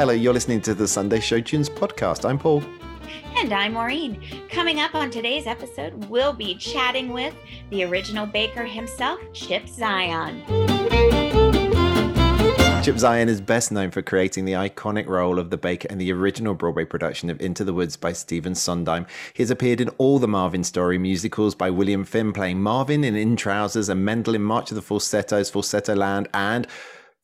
Hello, you're listening to the Sunday Show Tunes podcast. I'm Paul. And I'm Maureen. Coming up on today's episode, we'll be chatting with the original baker himself, Chip Zien. Chip Zien is best known for creating the iconic role of the baker in the original Broadway production of Into the Woods by Stephen Sondheim. He has appeared in all the Marvin Story musicals by William Finn, playing Marvin in In Trousers and Mendel in March of the Falsettos, Falsettoland, and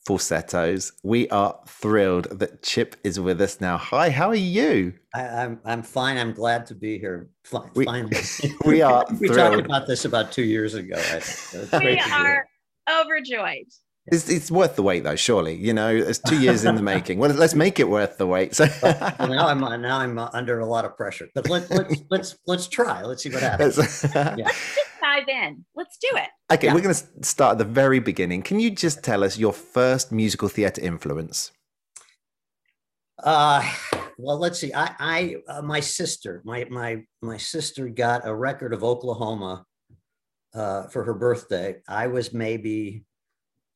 falsettos. We are thrilled that Chip is with us now. Hi, how are you? I, am I'm, I'm fine. I'm glad to be here. Finally, we, we are. we talked about this about two years ago. we are overjoyed. It's, it's worth the wait, though. Surely, you know, it's two years in the making. Well, let's make it worth the wait. So well, now I'm now I'm uh, under a lot of pressure, but let, let's let's let's try. Let's see what happens. yeah dive in. Let's do it. Okay, yeah. we're going to start at the very beginning. Can you just tell us your first musical theater influence? Uh, well, let's see. I, I, uh, my sister, my, my, my sister got a record of Oklahoma uh, for her birthday. I was maybe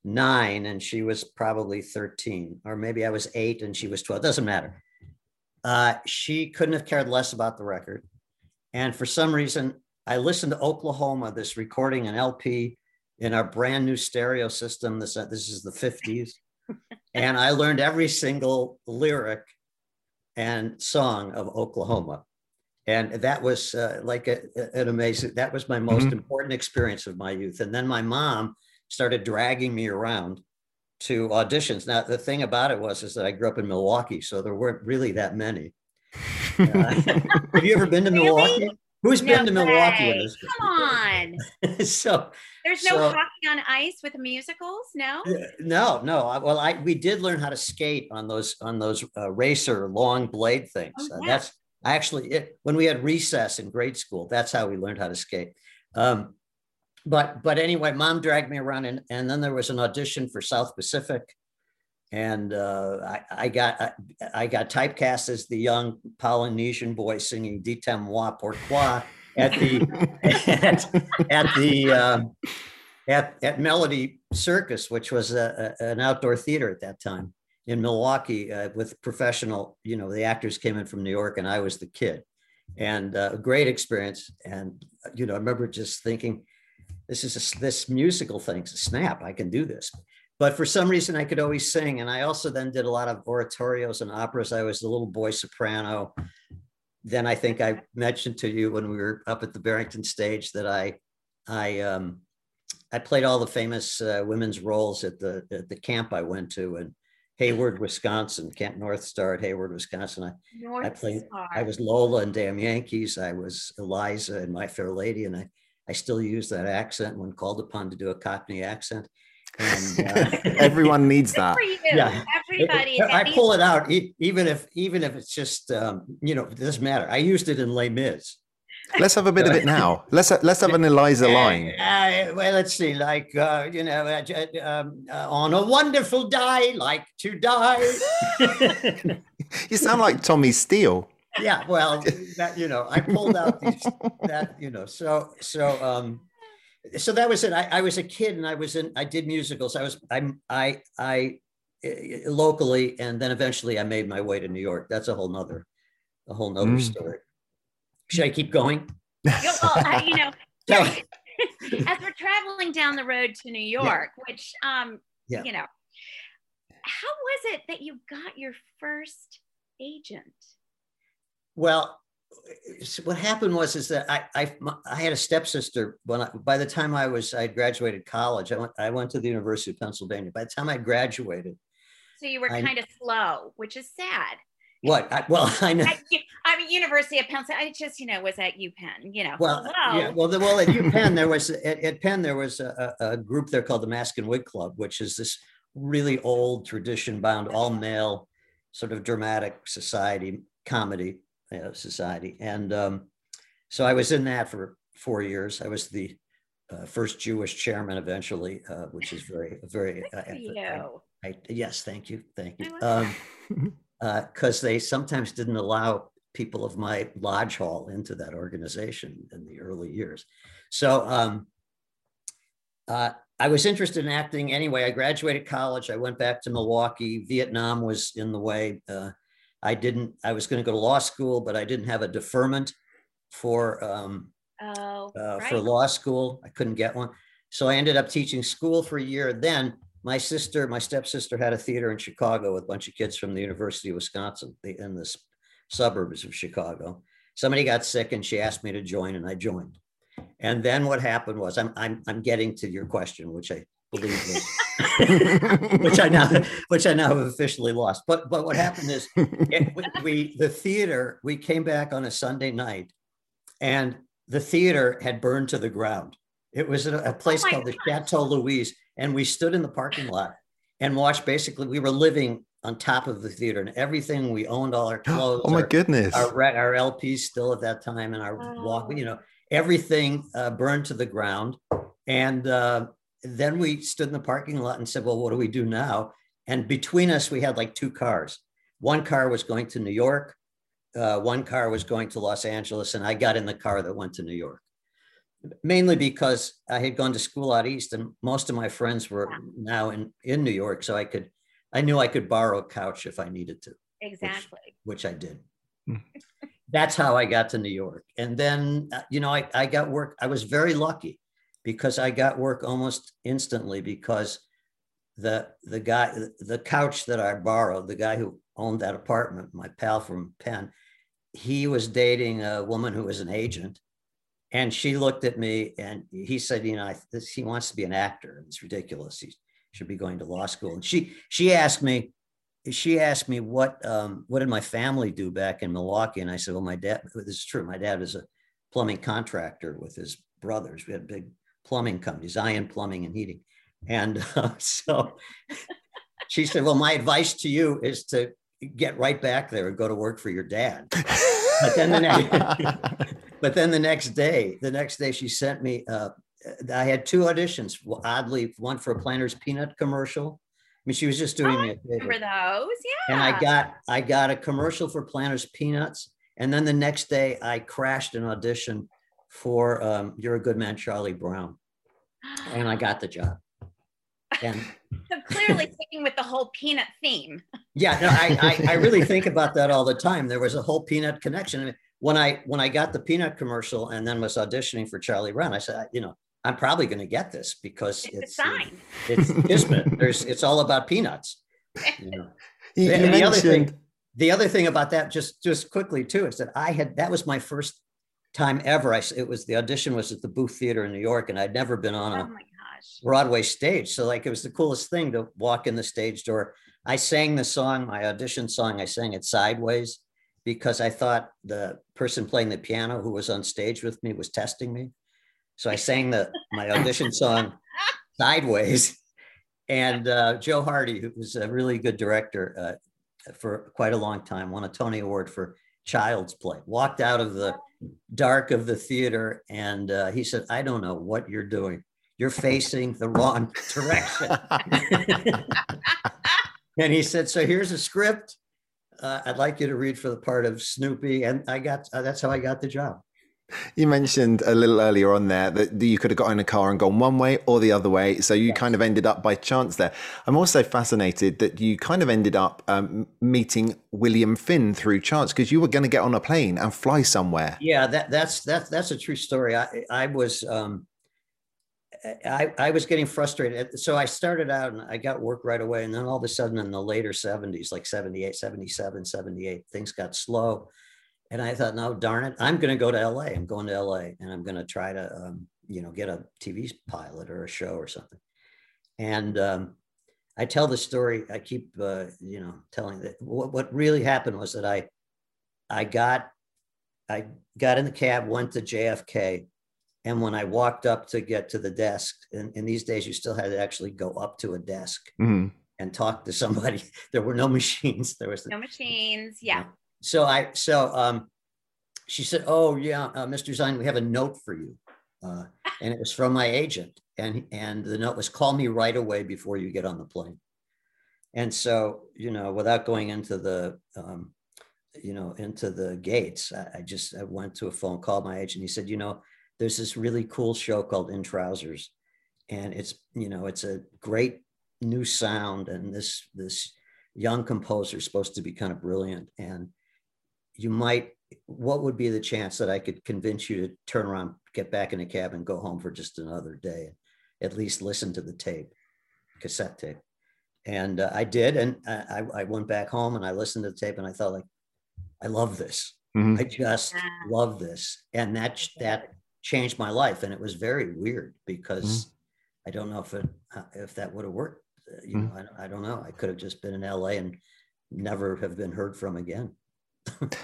nine and she was probably 13, or maybe I was eight and she was 12. Doesn't matter. Uh, she couldn't have cared less about the record. And for some reason, I listened to Oklahoma, this recording an LP in our brand new stereo system. This, uh, this is the 50s. and I learned every single lyric and song of Oklahoma. And that was uh, like a, an amazing, that was my most mm-hmm. important experience of my youth. And then my mom started dragging me around to auditions. Now, the thing about it was, is that I grew up in Milwaukee, so there weren't really that many. Uh, have you ever been to Milwaukee? Who's no been to Milwaukee with us? Come on. so there's no so, hockey on ice with musicals, no. No, no. Well, I we did learn how to skate on those on those uh, racer long blade things. Oh, yeah. uh, that's actually it. When we had recess in grade school, that's how we learned how to skate. Um, but but anyway, mom dragged me around, and and then there was an audition for South Pacific and uh, I, I, got I, I, got typecast as the young Polynesian boy singing "Dites moi pourquoi" at the at, at the um, at at Melody Circus, which was a, a, an outdoor theater at that time in Milwaukee uh, with professional. You know, the actors came in from New York, and I was the kid, and uh, a great experience. And you know, I remember just thinking, this is a, this musical thing. Snap! I can do this but for some reason I could always sing. And I also then did a lot of oratorios and operas. I was the little boy soprano. Then I think I mentioned to you when we were up at the Barrington stage that I, I, um, I played all the famous uh, women's roles at the at the camp I went to in Hayward, Wisconsin, Camp North Star at Hayward, Wisconsin. I, North I played. Star. I was Lola and Damn Yankees. I was Eliza and My Fair Lady, and I I still use that accent when called upon to do a Cockney accent. And uh, everyone needs that. Yeah, everybody. I pull it out, even if even if it's just um, you know, it doesn't matter. I used it in Les Mis. Let's have a bit of it now. Let's let's have an Eliza line. Uh, well, let's see, like uh, you know, uh, um, uh, on a wonderful day, like to die. you sound like Tommy Steele. Yeah, well, that you know, I pulled out these that you know, so so um, so that was it. I, I, was a kid and I was in, I did musicals. I was, I'm, I, I, eh, locally, and then eventually I made my way to New York. That's a whole nother, a whole nother mm. story. Should I keep going? well, uh, you know, as we're traveling down the road to New York, yeah. which, um, yeah. you know, how was it that you got your first agent? Well, what happened was is that I, I I had a stepsister when I, by the time I was I graduated college I went I went to the University of Pennsylvania. By the time I graduated so you were kind of slow which is sad. What? I, well I know. I mean University of Pennsylvania I just you know was at UPenn you know well Hello. yeah well the, well at UPenn there was at, at Penn there was a, a, group there called the Mask and Wig Club which is this really old tradition bound all male sort of dramatic society comedy uh, society. And um, so I was in that for four years. I was the uh, first Jewish chairman eventually, uh, which is very, very. Uh, I, I, yes, thank you, thank you. Because um, uh, they sometimes didn't allow people of my lodge hall into that organization in the early years. So um, uh, I was interested in acting anyway. I graduated college. I went back to Milwaukee. Vietnam was in the way. Uh, I didn't. I was going to go to law school, but I didn't have a deferment for um, oh, uh, right. for law school. I couldn't get one, so I ended up teaching school for a year. Then my sister, my stepsister, had a theater in Chicago with a bunch of kids from the University of Wisconsin in the suburbs of Chicago. Somebody got sick, and she asked me to join, and I joined. And then what happened was I'm I'm I'm getting to your question, which I believe me. which I now which I now have officially lost. But but what happened is it, we, we the theater we came back on a Sunday night, and the theater had burned to the ground. It was a, a place oh called gosh. the Chateau Louise, and we stood in the parking lot and watched. Basically, we were living on top of the theater, and everything we owned, all our clothes. Oh my our, goodness! Our our LPs still at that time, and our oh. walk. You know, everything uh, burned to the ground. And uh, then we stood in the parking lot and said, well, what do we do now? And between us, we had like two cars. One car was going to New York. Uh, one car was going to Los Angeles. And I got in the car that went to New York, mainly because I had gone to school out East and most of my friends were now in, in New York. So I could, I knew I could borrow a couch if I needed to. Exactly. Which, which I did. Hmm that's how I got to New York. And then, uh, you know, I, I got work. I was very lucky because I got work almost instantly because the the guy the couch that I borrowed, the guy who owned that apartment, my pal from Penn, he was dating a woman who was an agent, and she looked at me and he said, you know, I, this, he wants to be an actor. It's ridiculous. He should be going to law school. And she she asked me, she asked me what um, what did my family do back in Milwaukee, and I said, well, my dad. This is true. My dad was a plumbing contractor with his brothers. We had big plumbing company, Zien Plumbing and Heating, and uh, so she said, well, my advice to you is to get right back there and go to work for your dad. But then the next, but then the next day, the next day she sent me. Uh, I had two auditions. Well, oddly, one for a Planters Peanut commercial I mean, she was just doing oh, me a favor. Remember those? Yeah. And I got I got a commercial for Planters Peanuts, and then the next day I crashed an audition for um, "You're a Good Man, Charlie Brown," and I got the job. And so clearly sticking with the whole peanut theme. Yeah, no, I, I I really think about that all the time. There was a whole peanut connection. I mean, when I when I got the peanut commercial and then was auditioning for Charlie Brown, I said, you know, I'm probably going to get this because it's, it's a sign. It's kismet. There's it's all about peanuts. You know. you, you the, mentioned... other thing, the other thing about that, just just quickly too, is that I had that was my first time ever. I it was the audition was at the Booth Theater in New York, and I'd never been on a oh Broadway stage. So like it was the coolest thing to walk in the stage door. I sang the song, my audition song. I sang it sideways because I thought the person playing the piano who was on stage with me was testing me. So I sang the my audition song sideways, and uh, Joe Hardy, who was a really good director uh, for quite a long time, won a Tony Award for Child's Play. Walked out of the dark of the theater, and uh, he said, "I don't know what you're doing. You're facing the wrong direction." and he said, "So here's a script. Uh, I'd like you to read for the part of Snoopy," and I got uh, that's how I got the job. You mentioned a little earlier on there that you could have got in a car and gone one way or the other way. So you yes. kind of ended up by chance there. I'm also fascinated that you kind of ended up um, meeting William Finn through chance because you were going to get on a plane and fly somewhere. Yeah, that, that's that's that's a true story. I I was um, I I was getting frustrated. So I started out and I got work right away, and then all of a sudden in the later 70s, like 78, 77, 78, things got slow and I thought, no, darn it, I'm going to go to LA. I'm going to LA and I'm going to try to, um, you know, get a TV pilot or a show or something. And um, I tell the story. I keep, uh, you know, telling that what, what really happened was that I, I got, I got in the cab, went to JFK, and when I walked up to get to the desk, and in these days you still had to actually go up to a desk mm-hmm. and talk to somebody. There were no machines. There was no machines. Yeah so I so um, she said, "Oh yeah, uh, Mr. Zien, we have a note for you," uh, and it was from my agent, and and the note was, "Call me right away before you get on the plane." And so you know, without going into the um, you know into the gates, I, I just I went to a phone, called my agent. He said, "You know, there's this really cool show called In Trousers." and it's you know it's a great new sound and this this young composer is supposed to be kind of brilliant and you might what would be the chance that i could convince you to turn around get back in a cab and go home for just another day at least listen to the tape cassette tape? And uh, i did and I, I went back home and i listened to the tape and i thought like i love this. Mm-hmm. i just love this. And that that changed my life and it was very weird because mm-hmm. i don't know if it uh, if that would have worked uh, you mm-hmm. know I, I don't know. I could have just been in la and never have been heard from again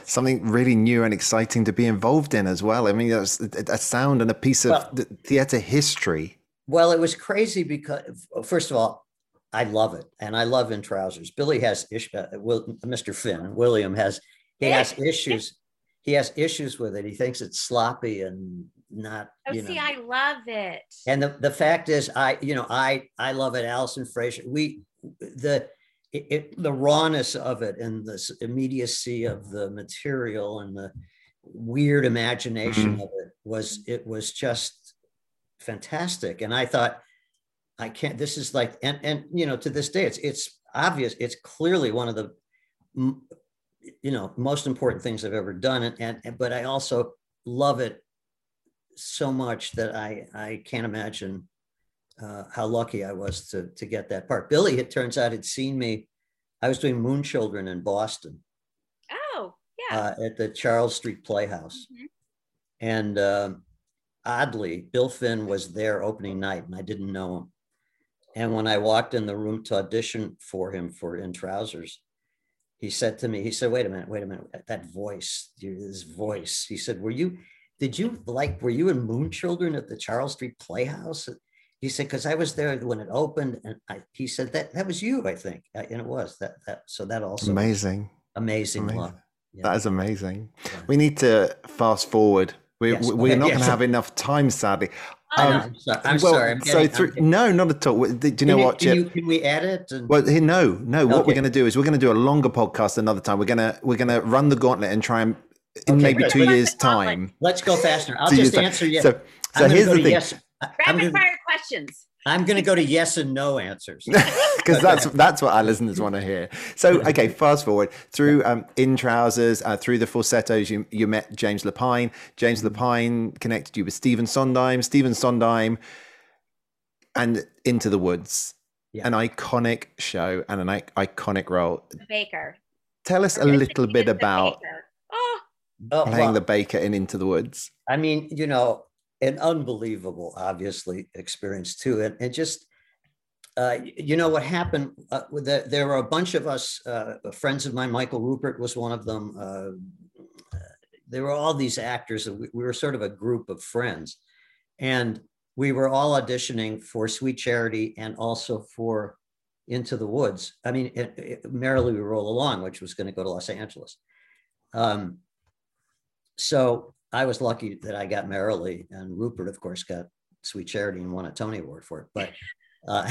something really new and exciting to be involved in as well. I mean, that's a sound and a piece of well, theater history. Well, it was crazy because, first of all, I love it, and I love in trousers. Billy has uh, Will, Mr. Finn. William has he has issues. He has issues with it. He thinks it's sloppy and not. Oh, you know. see, I love it. And the, the fact is, I you know I I love it. Alison Fraser. We the it, it, the rawness of it and the immediacy of the material and the weird imagination mm-hmm. of it was it was just fantastic and i thought i can't this is like and and you know to this day it's it's obvious it's clearly one of the you know most important things i've ever done and, and but i also love it so much that i i can't imagine uh, how lucky I was to to get that part. Billy, it turns out, had seen me. I was doing Moonchildren in Boston. Oh, yeah. Uh, at the Charles Street Playhouse, mm-hmm. and uh, oddly, Bill Finn was there opening night, and I didn't know him. And when I walked in the room to audition for him for In Trousers, he said to me, he said, "Wait a minute, wait a minute, that voice, his voice." He said, "Were you?" Did you like, were you in Moonchildren at the Charles Street Playhouse? He said because i was there when it opened and I, he said that that was you i think and it was that that so that also amazing amazing, amazing. Yeah. that is amazing yeah. we need to fast forward we, yes. we're not yes. going to have enough time sadly um, I'm sorry. I'm well, sorry. I'm getting, so through, no, not at all. Do you know what, Chip? Can, you, can we add it? And... Well, no, no. What we're going to do is we're going to do a longer podcast another time. We're gonna we're going to run the gauntlet and try and in okay, maybe two years' time. Let's go faster. I'll just answer yes. So, so here's the thing. Yes. Rapid fire questions. I'm going to go to yes and no answers because that's that's what our listeners want to hear. So, okay, fast forward through um, in trousers, uh, through the falsettos. You you met James Lapine. James mm-hmm. Lapine connected you with Stephen Sondheim. Stephen Sondheim, and Into the Woods, yeah. an iconic show and an iconic role. The baker. Tell us a little bit about oh. playing well, the baker in Into the Woods. I mean, you know, an unbelievable, obviously, experience too. And, and just, uh, you know, what happened, uh, the, there were a bunch of us, uh, friends of mine, Michael Rupert was one of them. Uh, there were all these actors, we, we were sort of a group of friends. And we were all auditioning for Sweet Charity and also for Into the Woods. I mean, it, it, Merrily We Roll Along, which was going to go to Los Angeles. Um, so I was lucky that I got Merrily, and Rupert, of course, got Sweet Charity and won a Tony Award for it. But uh,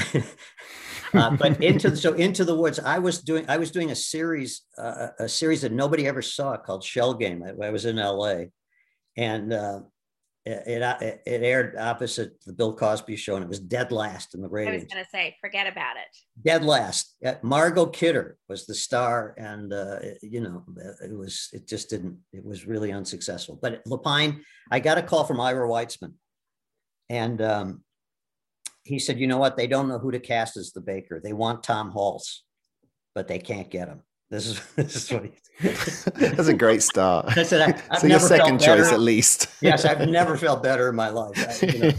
uh, but into the, so into the woods, I was doing I was doing a series uh, a series that nobody ever saw called Shell Game. I, I was in L.A. and uh, it, it, it aired opposite the Bill Cosby show, and it was dead last in the ratings. I was going to say, forget about it. Dead last. Margot Kidder was the star, and uh, it, you know, it was it just didn't. It was really unsuccessful. But Lapine, I got a call from Ira Weitzman, and um, he said, "You know what? They don't know who to cast as the baker. They want Tom Hulce, but they can't get him." This is this is what he. That's a great start. I said, I, I've so your second choice at least. yes, I've never felt better in my life. I, you know.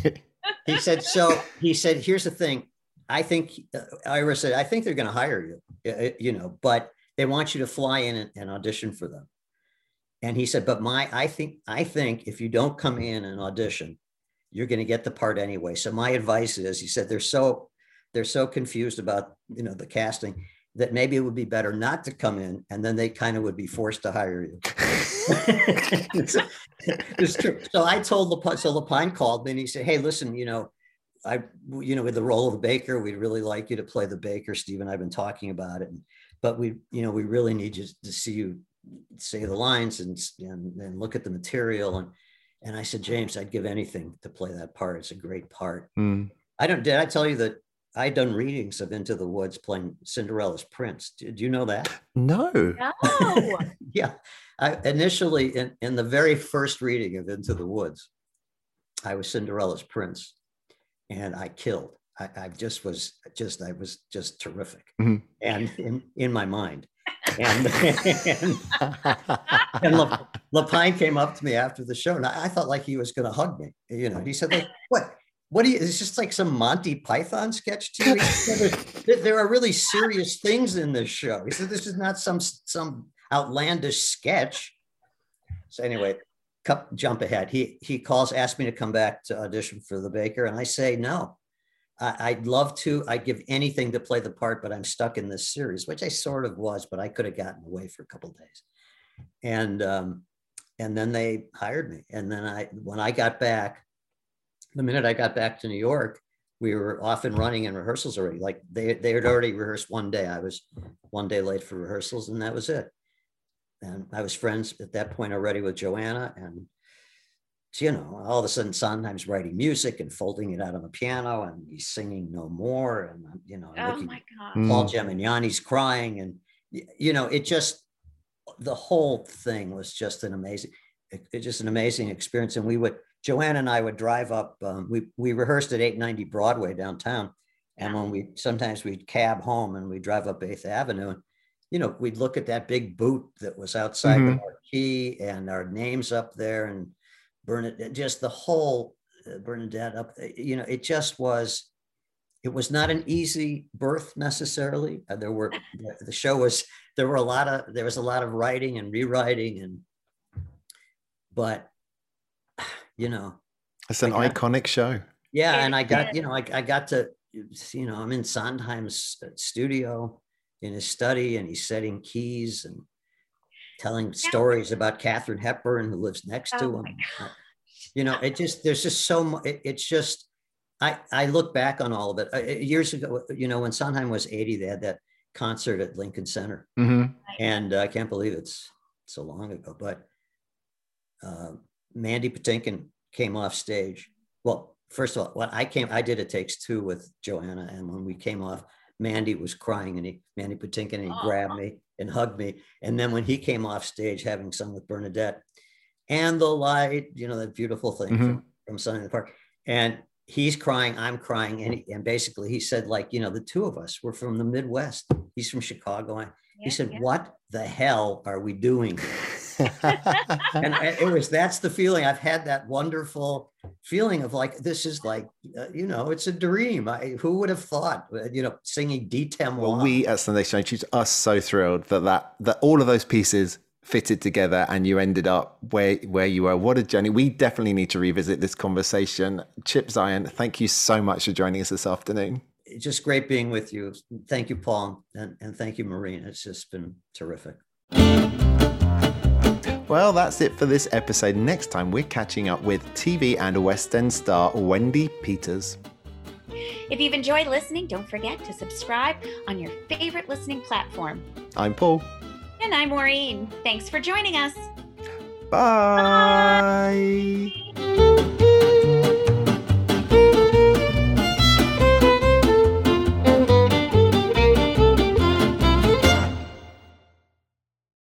he said, so he said, here's the thing. I think uh, Ira said, I think they're going to hire you, uh, uh, you know, but they want you to fly in and, and audition for them. And he said, but my, I think, I think if you don't come in and audition, you're going to get the part anyway. So my advice is, he said, they're so, they're so confused about, you know, the casting that maybe it would be better not to come in and then they kind of would be forced to hire you. it's, it's, true. So I told Lapine, so Lapine called me and he said, Hey, listen, you know, I, you know, with the role of the baker, we'd really like you to play the baker. Steve and I've been talking about it, but we, you know, we really need you to see you say the lines and, and, and look at the material. And, and I said, James, I'd give anything to play that part. It's a great part. Mm. I don't. Did I tell you that I'd done readings of Into the Woods playing Cinderella's Prince? Did you know that? No. No. yeah. I initially in, in the very first reading of Into the Woods, I was Cinderella's Prince, and I killed. I, I just was just I was just terrific, mm-hmm. and in in my mind. And, and, and Lapine came up to me after the show, and I, I thought like he was going to hug me. You know, he said, like, "What? What do you? It's just like some Monty Python sketch to you." there, are really serious things in this show. He said, "This is not some some outlandish sketch." So anyway, jump ahead. He he calls, asks me to come back to audition for the Baker, and I say no. I, would love to. I'd give anything to play the part, but I'm stuck in this series, which I sort of was, but I could have gotten away for a couple days. And um, and then they hired me. And then I, when I got back, the minute I got back to New York, we were off and running in rehearsals already. Like they they had already rehearsed one day. I was one day late for rehearsals, and that was it. And I was friends at that point already with Joanna, and you know, all of a sudden sometimes writing music and folding it out on the piano and he's singing no more. And, you know, oh my God. Paul mm. Gemignani's crying. And, you know, it just, the whole thing was just an amazing, it, just an amazing experience. And we would, Joanne and I would drive up, um, we, we rehearsed at 890 Broadway downtown. And when we, sometimes we'd cab home and we'd drive up 8th Avenue and, you know, we'd look at that big boot that was outside mm-hmm. the marquee and our names up there and, Bernadette, just the whole uh, Bernadette up, you know, it just was, it was not an easy birth necessarily. Uh, there were, the show was, there were a lot of, there was a lot of writing and rewriting and, but, you know. It's an got, iconic show. Yeah. And I got, you know, I, I got to, you know, I'm in Sondheim's studio in his study and he's setting keys and telling stories about Katharine Hepburn who lives next oh to him. You know, it just there's just so much. It, it's just I I look back on all of it uh, years ago. You know, when Sondheim was 80, they had that concert at Lincoln Center, mm-hmm. and uh, I can't believe it's so long ago. But uh, Mandy Patinkin came off stage. Well, first of all, when I came, I did it takes two with Joanna, and when we came off, Mandy was crying, and he Mandy Patinkin, and he oh. grabbed me and hugged me. And then when he came off stage having sung with Bernadette and the light, you know, that beautiful thing mm-hmm. from, from Sunday in the Park. And he's crying, I'm crying. And, he, and basically he said, like, you know, the two of us were from the Midwest. He's from Chicago. And yeah, he said, yeah. what the hell are we doing? And it was that's the feeling I've had that wonderful feeling of like this is like uh, you know it's a dream. I, who would have thought uh, you know singing Dites-moi? Well, we at Sunday Exchange are so thrilled that that that all of those pieces fitted together and you ended up where where you were. What a journey! We definitely need to revisit this conversation. Chip Zien, thank you so much for joining us this afternoon. Just great being with you. Thank you, Paul, and, and thank you, Maureen. It's just been terrific. Well, that's it for this episode. Next time, we're catching up with TV and West End star Wendy Peters. If you've enjoyed listening, don't forget to subscribe on your favorite listening platform. I'm Paul. And I'm Maureen. Thanks for joining us. Bye. Bye.